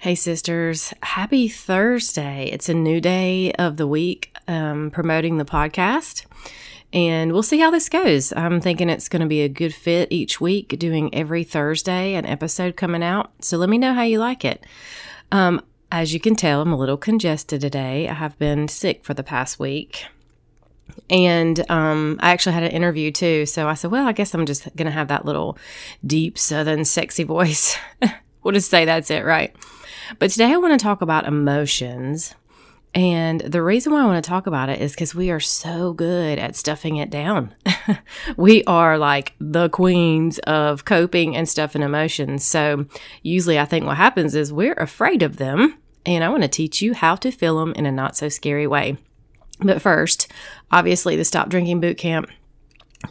Hey, sisters, happy Thursday. It's a new day of the week um, promoting the podcast, and we'll see how this goes. I'm thinking it's going to be a good fit each week, doing every Thursday an episode coming out. So let me know how you like it. Um, as you can tell, I'm a little congested today. I have been sick for the past week. And um, I actually had an interview too. So I said, well, I guess I'm just going to have that little deep, southern, sexy voice. we'll just say that's it, right? But today I want to talk about emotions. And the reason why I want to talk about it is because we are so good at stuffing it down. we are like the queens of coping and stuffing emotions. So, usually, I think what happens is we're afraid of them. And I want to teach you how to feel them in a not so scary way. But first, obviously, the Stop Drinking Boot Camp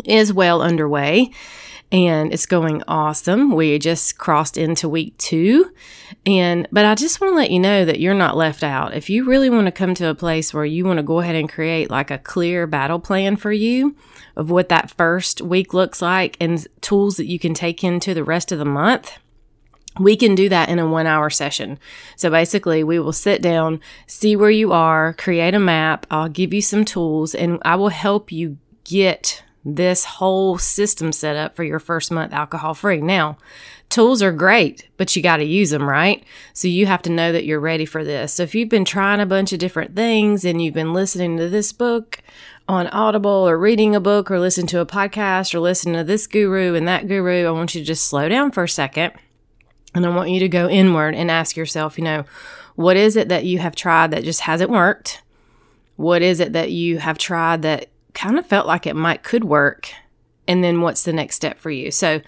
is well underway and it's going awesome. We just crossed into week two. And, but I just want to let you know that you're not left out. If you really want to come to a place where you want to go ahead and create like a clear battle plan for you of what that first week looks like and tools that you can take into the rest of the month, we can do that in a one hour session. So basically, we will sit down, see where you are, create a map. I'll give you some tools, and I will help you get this whole system set up for your first month alcohol free. Now, tools are great, but you got to use them, right? So you have to know that you're ready for this. So if you've been trying a bunch of different things and you've been listening to this book on Audible or reading a book or listening to a podcast or listening to this guru and that guru, I want you to just slow down for a second. And I want you to go inward and ask yourself, you know, what is it that you have tried that just hasn't worked? What is it that you have tried that kind of felt like it might could work. And then what's the next step for you? So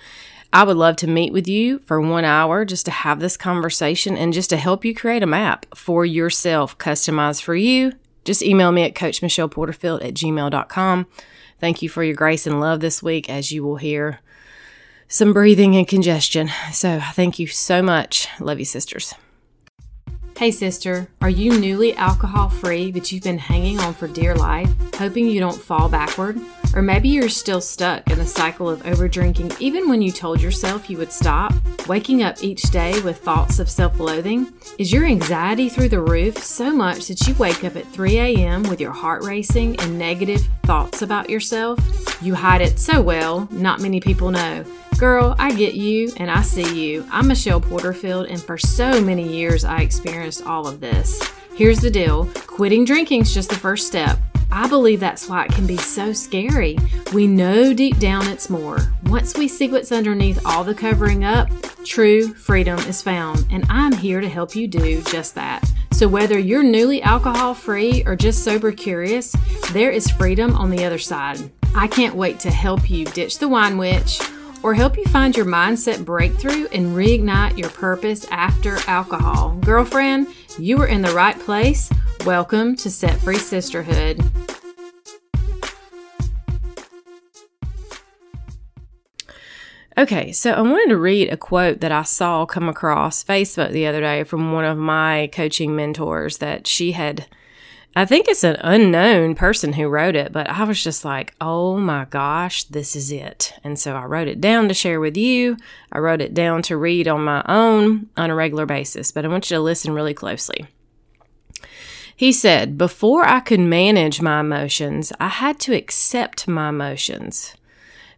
I would love to meet with you for one hour just to have this conversation and just to help you create a map for yourself, customized for you. Just email me at Coach Michelle Porterfield at gmail.com. Thank you for your grace and love this week, as you will hear some breathing and congestion. So thank you so much. Love you, sisters. Hey, sister, are you newly alcohol free, but you've been hanging on for dear life, hoping you don't fall backward? Or maybe you're still stuck in the cycle of overdrinking, even when you told yourself you would stop? Waking up each day with thoughts of self loathing? Is your anxiety through the roof so much that you wake up at 3 a.m. with your heart racing and negative thoughts about yourself? You hide it so well, not many people know. Girl, I get you and I see you. I'm Michelle Porterfield, and for so many years I experienced all of this. Here's the deal quitting drinking is just the first step. I believe that's why it can be so scary. We know deep down it's more. Once we see what's underneath all the covering up, true freedom is found, and I'm here to help you do just that. So, whether you're newly alcohol free or just sober curious, there is freedom on the other side. I can't wait to help you ditch the wine witch or help you find your mindset breakthrough and reignite your purpose after alcohol. Girlfriend, you are in the right place. Welcome to Set Free Sisterhood. Okay, so I wanted to read a quote that I saw come across Facebook the other day from one of my coaching mentors that she had I think it's an unknown person who wrote it, but I was just like, oh my gosh, this is it. And so I wrote it down to share with you. I wrote it down to read on my own on a regular basis, but I want you to listen really closely. He said, Before I could manage my emotions, I had to accept my emotions.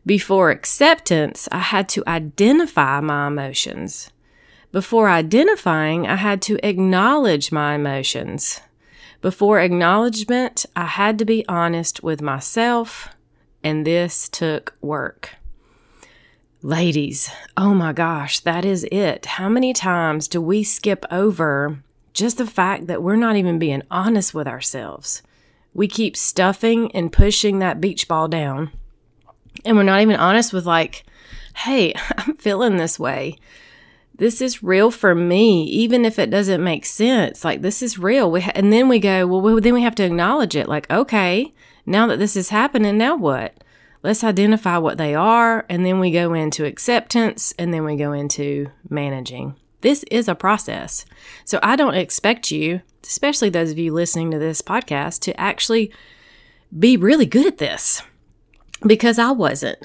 Before acceptance, I had to identify my emotions. Before identifying, I had to acknowledge my emotions. Before acknowledgement, I had to be honest with myself, and this took work. Ladies, oh my gosh, that is it. How many times do we skip over just the fact that we're not even being honest with ourselves? We keep stuffing and pushing that beach ball down, and we're not even honest with, like, hey, I'm feeling this way this is real for me, even if it doesn't make sense. Like, this is real. We ha- and then we go, well, then we have to acknowledge it. Like, okay, now that this is happening, now what? Let's identify what they are. And then we go into acceptance and then we go into managing. This is a process. So I don't expect you, especially those of you listening to this podcast, to actually be really good at this because I wasn't.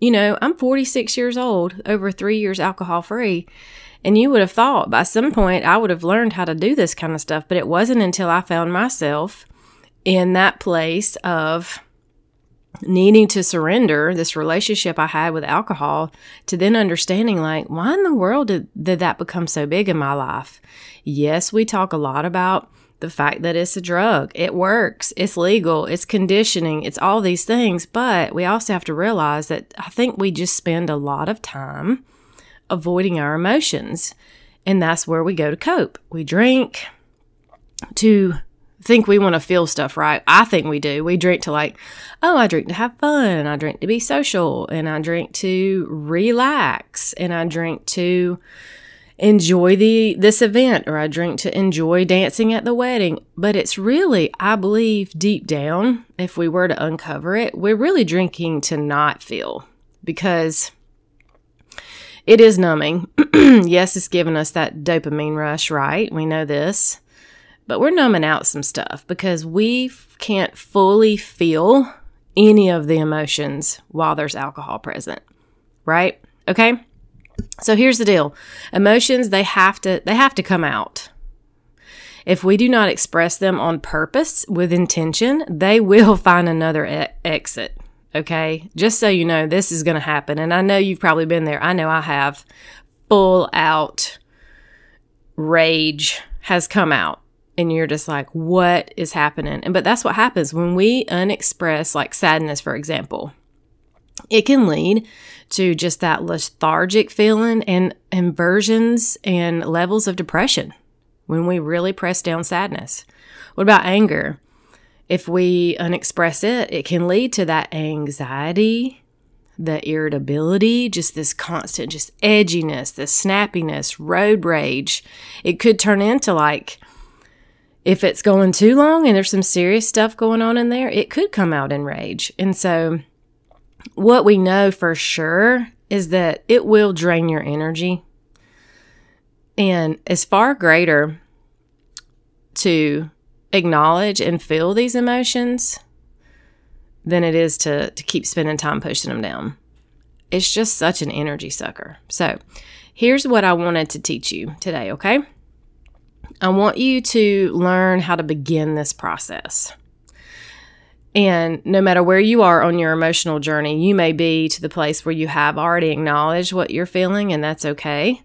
You know, I'm 46 years old, over three years alcohol free. And you would have thought by some point I would have learned how to do this kind of stuff, but it wasn't until I found myself in that place of needing to surrender this relationship I had with alcohol to then understanding, like, why in the world did, did that become so big in my life? Yes, we talk a lot about the fact that it's a drug, it works, it's legal, it's conditioning, it's all these things, but we also have to realize that I think we just spend a lot of time avoiding our emotions. And that's where we go to cope. We drink to think we want to feel stuff, right? I think we do. We drink to like, oh, I drink to have fun, I drink to be social, and I drink to relax, and I drink to enjoy the this event or I drink to enjoy dancing at the wedding. But it's really, I believe deep down, if we were to uncover it, we're really drinking to not feel because it is numbing. yes, it's giving us that dopamine rush, right? We know this but we're numbing out some stuff because we can't fully feel any of the emotions while there's alcohol present, right? Okay? So here's the deal. Emotions they have to they have to come out. If we do not express them on purpose with intention, they will find another e- exit. Okay? Just so you know, this is going to happen and I know you've probably been there. I know I have. Full out rage has come out and you're just like, what is happening? And but that's what happens when we unexpress, like sadness, for example. It can lead to just that lethargic feeling and inversions and levels of depression when we really press down sadness. What about anger? If we unexpress it, it can lead to that anxiety, the irritability, just this constant, just edginess, this snappiness, road rage. It could turn into like if it's going too long and there's some serious stuff going on in there, it could come out in rage. And so, what we know for sure is that it will drain your energy. And it's far greater to acknowledge and feel these emotions than it is to, to keep spending time pushing them down. It's just such an energy sucker. So, here's what I wanted to teach you today, okay? I want you to learn how to begin this process. And no matter where you are on your emotional journey, you may be to the place where you have already acknowledged what you're feeling, and that's okay.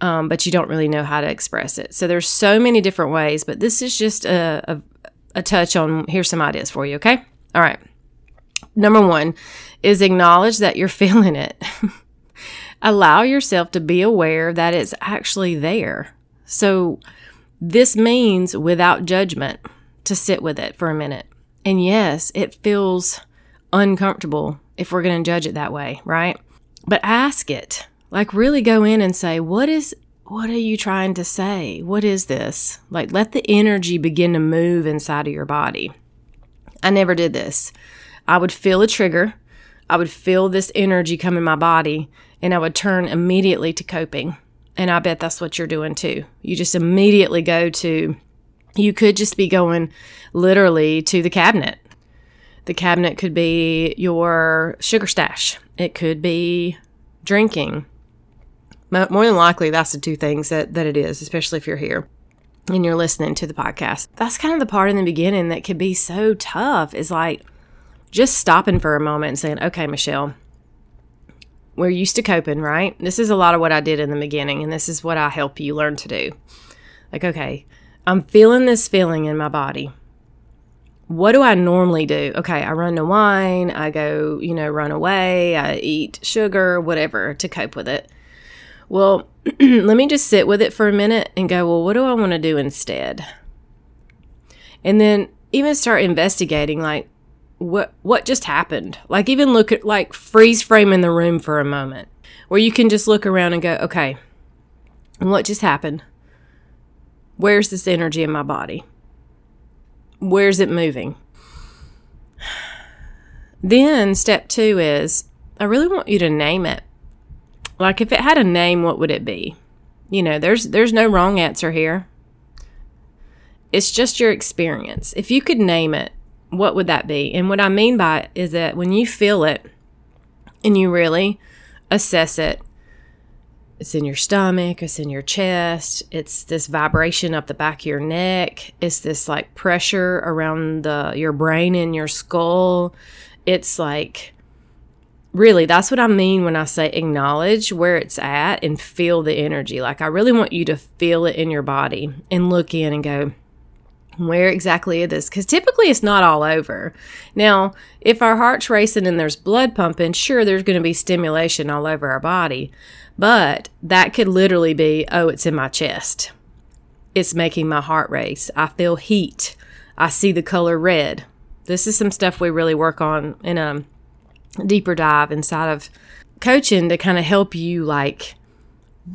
Um, but you don't really know how to express it. So there's so many different ways, but this is just a, a, a touch on. Here's some ideas for you. Okay. All right. Number one is acknowledge that you're feeling it. Allow yourself to be aware that it's actually there. So this means without judgment to sit with it for a minute. And yes, it feels uncomfortable if we're going to judge it that way, right? But ask it. Like really go in and say, "What is what are you trying to say? What is this?" Like let the energy begin to move inside of your body. I never did this. I would feel a trigger. I would feel this energy come in my body and I would turn immediately to coping. And I bet that's what you're doing too. You just immediately go to, you could just be going literally to the cabinet. The cabinet could be your sugar stash, it could be drinking. More than likely, that's the two things that, that it is, especially if you're here and you're listening to the podcast. That's kind of the part in the beginning that could be so tough is like just stopping for a moment and saying, okay, Michelle, we're used to coping, right? This is a lot of what I did in the beginning, and this is what I help you learn to do. Like, okay, I'm feeling this feeling in my body. What do I normally do? Okay, I run to wine, I go, you know, run away, I eat sugar, whatever to cope with it. Well, let me just sit with it for a minute and go, well, what do I want to do instead? And then even start investigating like what what just happened like even look at like freeze frame in the room for a moment where you can just look around and go okay what just happened where's this energy in my body? Where's it moving? Then step two is i really want you to name it. Like if it had a name what would it be? You know there's there's no wrong answer here. It's just your experience. If you could name it what would that be? And what I mean by it is that when you feel it and you really assess it, It's in your stomach, it's in your chest, it's this vibration up the back of your neck, it's this like pressure around the your brain and your skull. It's like really that's what I mean when I say acknowledge where it's at and feel the energy. Like I really want you to feel it in your body and look in and go, where exactly it is because typically it's not all over. Now if our heart's racing and there's blood pumping sure there's going to be stimulation all over our body but that could literally be oh it's in my chest. It's making my heart race. I feel heat. I see the color red. This is some stuff we really work on in a deeper dive inside of coaching to kind of help you like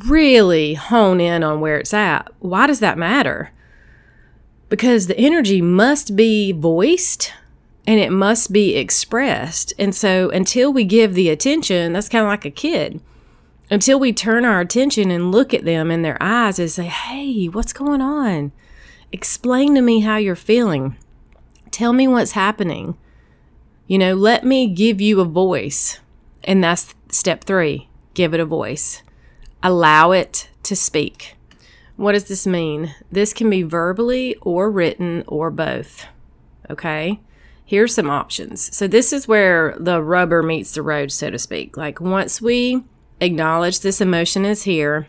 really hone in on where it's at. Why does that matter because the energy must be voiced and it must be expressed. And so until we give the attention, that's kind of like a kid. Until we turn our attention and look at them in their eyes and say, Hey, what's going on? Explain to me how you're feeling. Tell me what's happening. You know, let me give you a voice. And that's step three give it a voice. Allow it to speak. What does this mean? This can be verbally or written or both. Okay? Here's some options. So, this is where the rubber meets the road, so to speak. Like, once we acknowledge this emotion is here,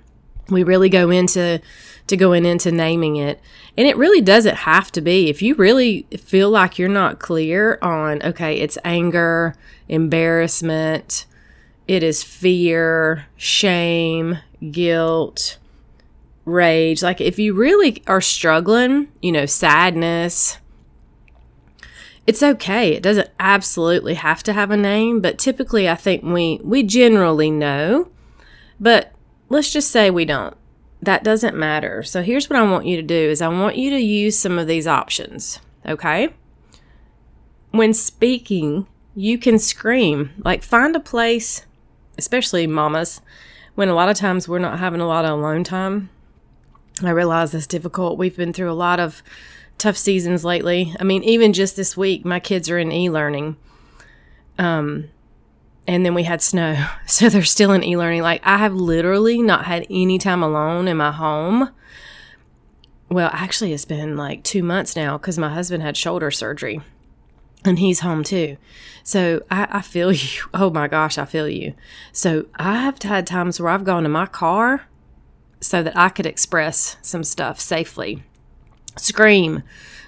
we really go into to going into naming it. And it really doesn't have to be. If you really feel like you're not clear on, okay, it's anger, embarrassment, it is fear, shame, guilt, rage. Like if you really are struggling, you know, sadness, it's okay. It doesn't absolutely have to have a name, but typically I think we we generally know. But let's just say we don't. That doesn't matter. So here's what I want you to do is I want you to use some of these options, okay? When speaking, you can scream. Like find a place, especially mamas, when a lot of times we're not having a lot of alone time I realize that's difficult. We've been through a lot of tough seasons lately. I mean, even just this week, my kids are in e-learning. Um, and then we had snow, so they're still in e-learning. Like I have literally not had any time alone in my home. Well, actually, it's been like two months now because my husband had shoulder surgery, and he's home too. So I, I feel you. Oh my gosh, I feel you. So I've had times where I've gone to my car so that I could express some stuff safely. Scream,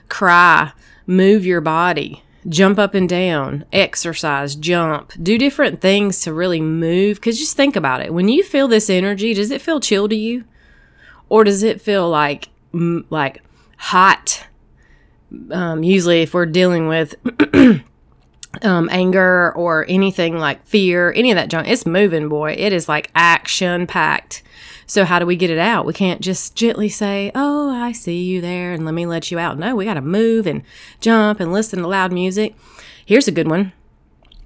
cry, move your body, jump up and down, exercise, jump, do different things to really move. Because just think about it. When you feel this energy, does it feel chill to you? Or does it feel like, like hot? Um, usually, if we're dealing with um, anger or anything like fear, any of that junk, it's moving, boy. It is like action packed. So how do we get it out? We can't just gently say, "Oh, I see you there and let me let you out." No, we got to move and jump and listen to loud music. Here's a good one.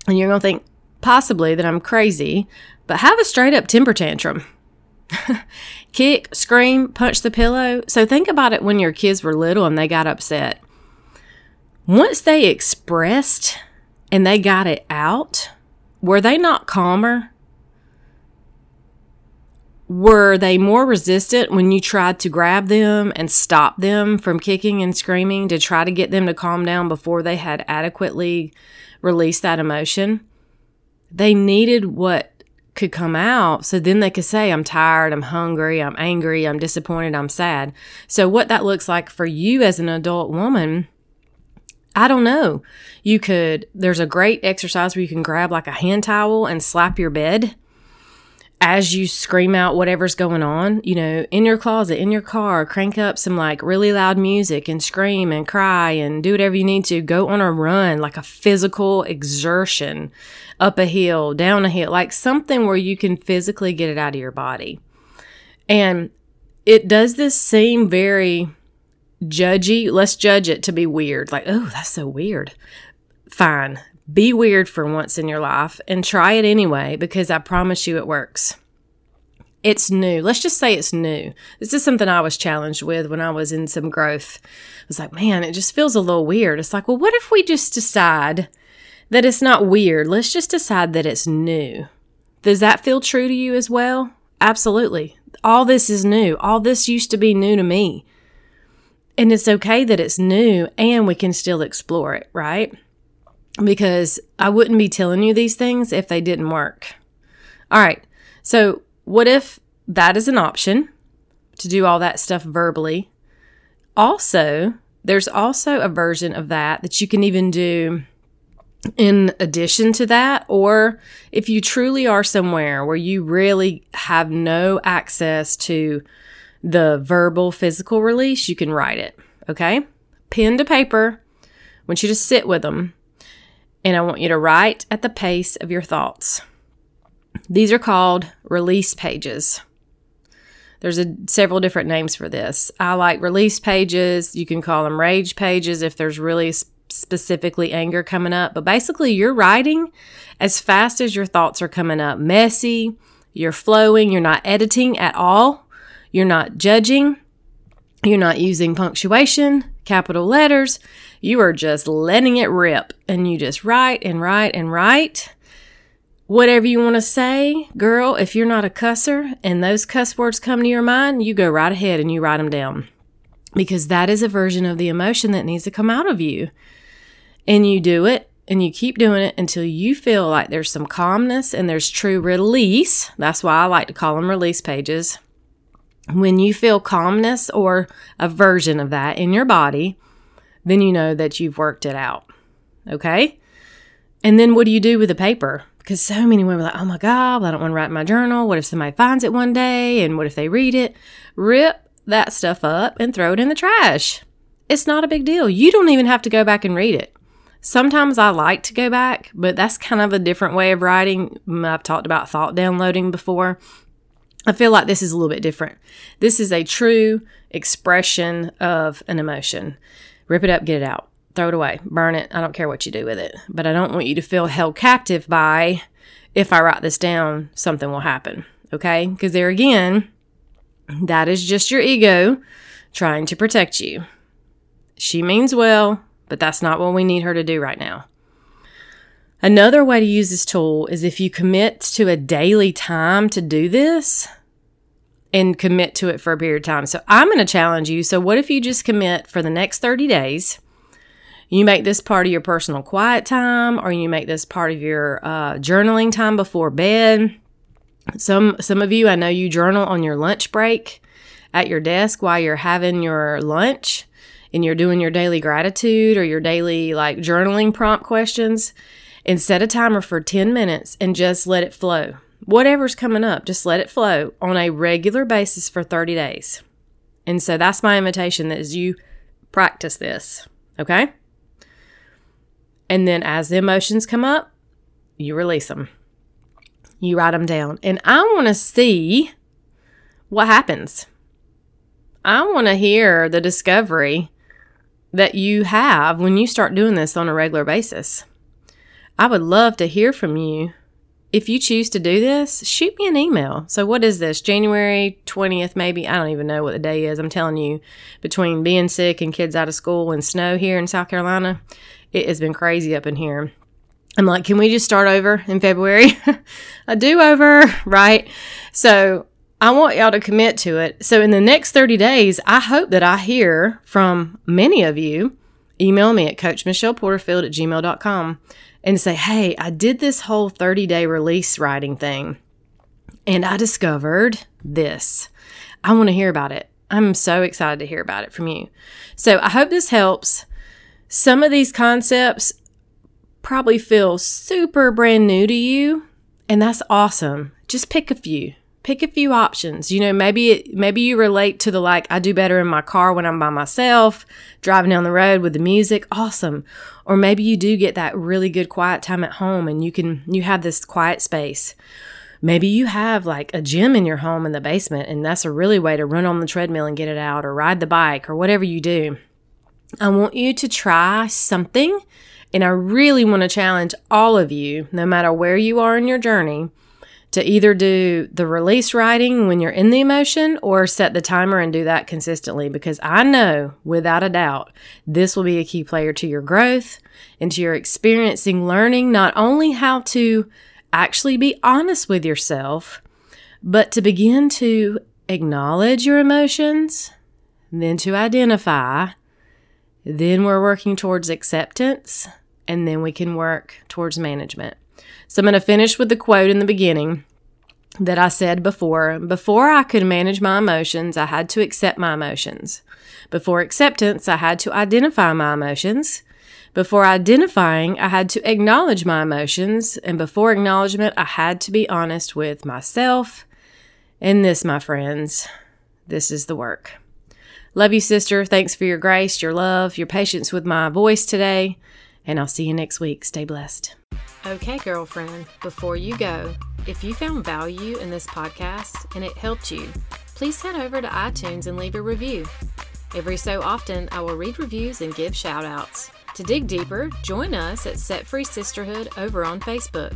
And you're going to think possibly that I'm crazy, but have a straight up temper tantrum. Kick, scream, punch the pillow. So think about it when your kids were little and they got upset. Once they expressed and they got it out, were they not calmer? Were they more resistant when you tried to grab them and stop them from kicking and screaming to try to get them to calm down before they had adequately released that emotion? They needed what could come out so then they could say, I'm tired, I'm hungry, I'm angry, I'm disappointed, I'm sad. So, what that looks like for you as an adult woman. I don't know. You could, there's a great exercise where you can grab like a hand towel and slap your bed as you scream out whatever's going on, you know, in your closet, in your car, crank up some like really loud music and scream and cry and do whatever you need to. Go on a run, like a physical exertion up a hill, down a hill, like something where you can physically get it out of your body. And it does this seem very judgy. Let's judge it to be weird. Like, oh, that's so weird. Fine. Be weird for once in your life and try it anyway because I promise you it works. It's new. Let's just say it's new. This is something I was challenged with when I was in some growth. I was like, man, it just feels a little weird. It's like, well, what if we just decide that it's not weird? Let's just decide that it's new. Does that feel true to you as well? Absolutely. All this is new. All this used to be new to me. And it's okay that it's new and we can still explore it, right? Because I wouldn't be telling you these things if they didn't work. All right. So, what if that is an option to do all that stuff verbally? Also, there's also a version of that that you can even do in addition to that, or if you truly are somewhere where you really have no access to the verbal physical release, you can write it. Okay? Pen to paper. I want you to sit with them. And I want you to write at the pace of your thoughts. These are called release pages. There's a, several different names for this. I like release pages. You can call them rage pages if there's really specifically anger coming up. But basically, you're writing as fast as your thoughts are coming up. Messy, you're flowing, you're not editing at all, you're not judging, you're not using punctuation, capital letters. You are just letting it rip and you just write and write and write. Whatever you want to say, girl, if you're not a cusser and those cuss words come to your mind, you go right ahead and you write them down because that is a version of the emotion that needs to come out of you. And you do it and you keep doing it until you feel like there's some calmness and there's true release. That's why I like to call them release pages. When you feel calmness or a version of that in your body, then you know that you've worked it out. Okay? And then what do you do with the paper? Because so many women are like, oh my God, I don't want to write my journal. What if somebody finds it one day? And what if they read it? Rip that stuff up and throw it in the trash. It's not a big deal. You don't even have to go back and read it. Sometimes I like to go back, but that's kind of a different way of writing. I've talked about thought downloading before. I feel like this is a little bit different. This is a true expression of an emotion. Rip it up, get it out, throw it away, burn it. I don't care what you do with it, but I don't want you to feel held captive by if I write this down, something will happen. Okay? Because there again, that is just your ego trying to protect you. She means well, but that's not what we need her to do right now. Another way to use this tool is if you commit to a daily time to do this and commit to it for a period of time. So I'm going to challenge you. So, what if you just commit for the next 30 days? You make this part of your personal quiet time, or you make this part of your uh, journaling time before bed. Some some of you, I know you journal on your lunch break at your desk while you're having your lunch and you're doing your daily gratitude or your daily like journaling prompt questions, and set a timer for 10 minutes and just let it flow. Whatever's coming up, just let it flow on a regular basis for 30 days. And so that's my invitation that is you practice this, okay? And then as the emotions come up, you release them. You write them down. And I want to see what happens. I want to hear the discovery that you have when you start doing this on a regular basis. I would love to hear from you. If you choose to do this, shoot me an email. So, what is this? January 20th, maybe? I don't even know what the day is. I'm telling you, between being sick and kids out of school and snow here in South Carolina, it has been crazy up in here. I'm like, can we just start over in February? a do over, right? So, I want y'all to commit to it. So, in the next 30 days, I hope that I hear from many of you. Email me at coachmichelleporterfield at gmail.com and say, hey, I did this whole 30 day release writing thing and I discovered this. I want to hear about it. I'm so excited to hear about it from you. So, I hope this helps. Some of these concepts probably feel super brand new to you, and that's awesome. Just pick a few pick a few options. You know, maybe it, maybe you relate to the like I do better in my car when I'm by myself, driving down the road with the music. Awesome. Or maybe you do get that really good quiet time at home and you can you have this quiet space. Maybe you have like a gym in your home in the basement and that's a really way to run on the treadmill and get it out or ride the bike or whatever you do. I want you to try something and I really want to challenge all of you, no matter where you are in your journey, to either do the release writing when you're in the emotion or set the timer and do that consistently because I know without a doubt this will be a key player to your growth and to your experiencing learning not only how to actually be honest with yourself, But to begin to acknowledge your emotions, then to identify, then we're working towards acceptance, and then we can work towards management. So I'm going to finish with the quote in the beginning that I said before. Before I could manage my emotions, I had to accept my emotions. Before acceptance, I had to identify my emotions. Before identifying, I had to acknowledge my emotions. And before acknowledgement, I had to be honest with myself. And this, my friends, this is the work. Love you, sister. Thanks for your grace, your love, your patience with my voice today. And I'll see you next week. Stay blessed. Okay, girlfriend, before you go, if you found value in this podcast and it helped you, please head over to iTunes and leave a review. Every so often, I will read reviews and give shout outs. To dig deeper, join us at Set Free Sisterhood over on Facebook.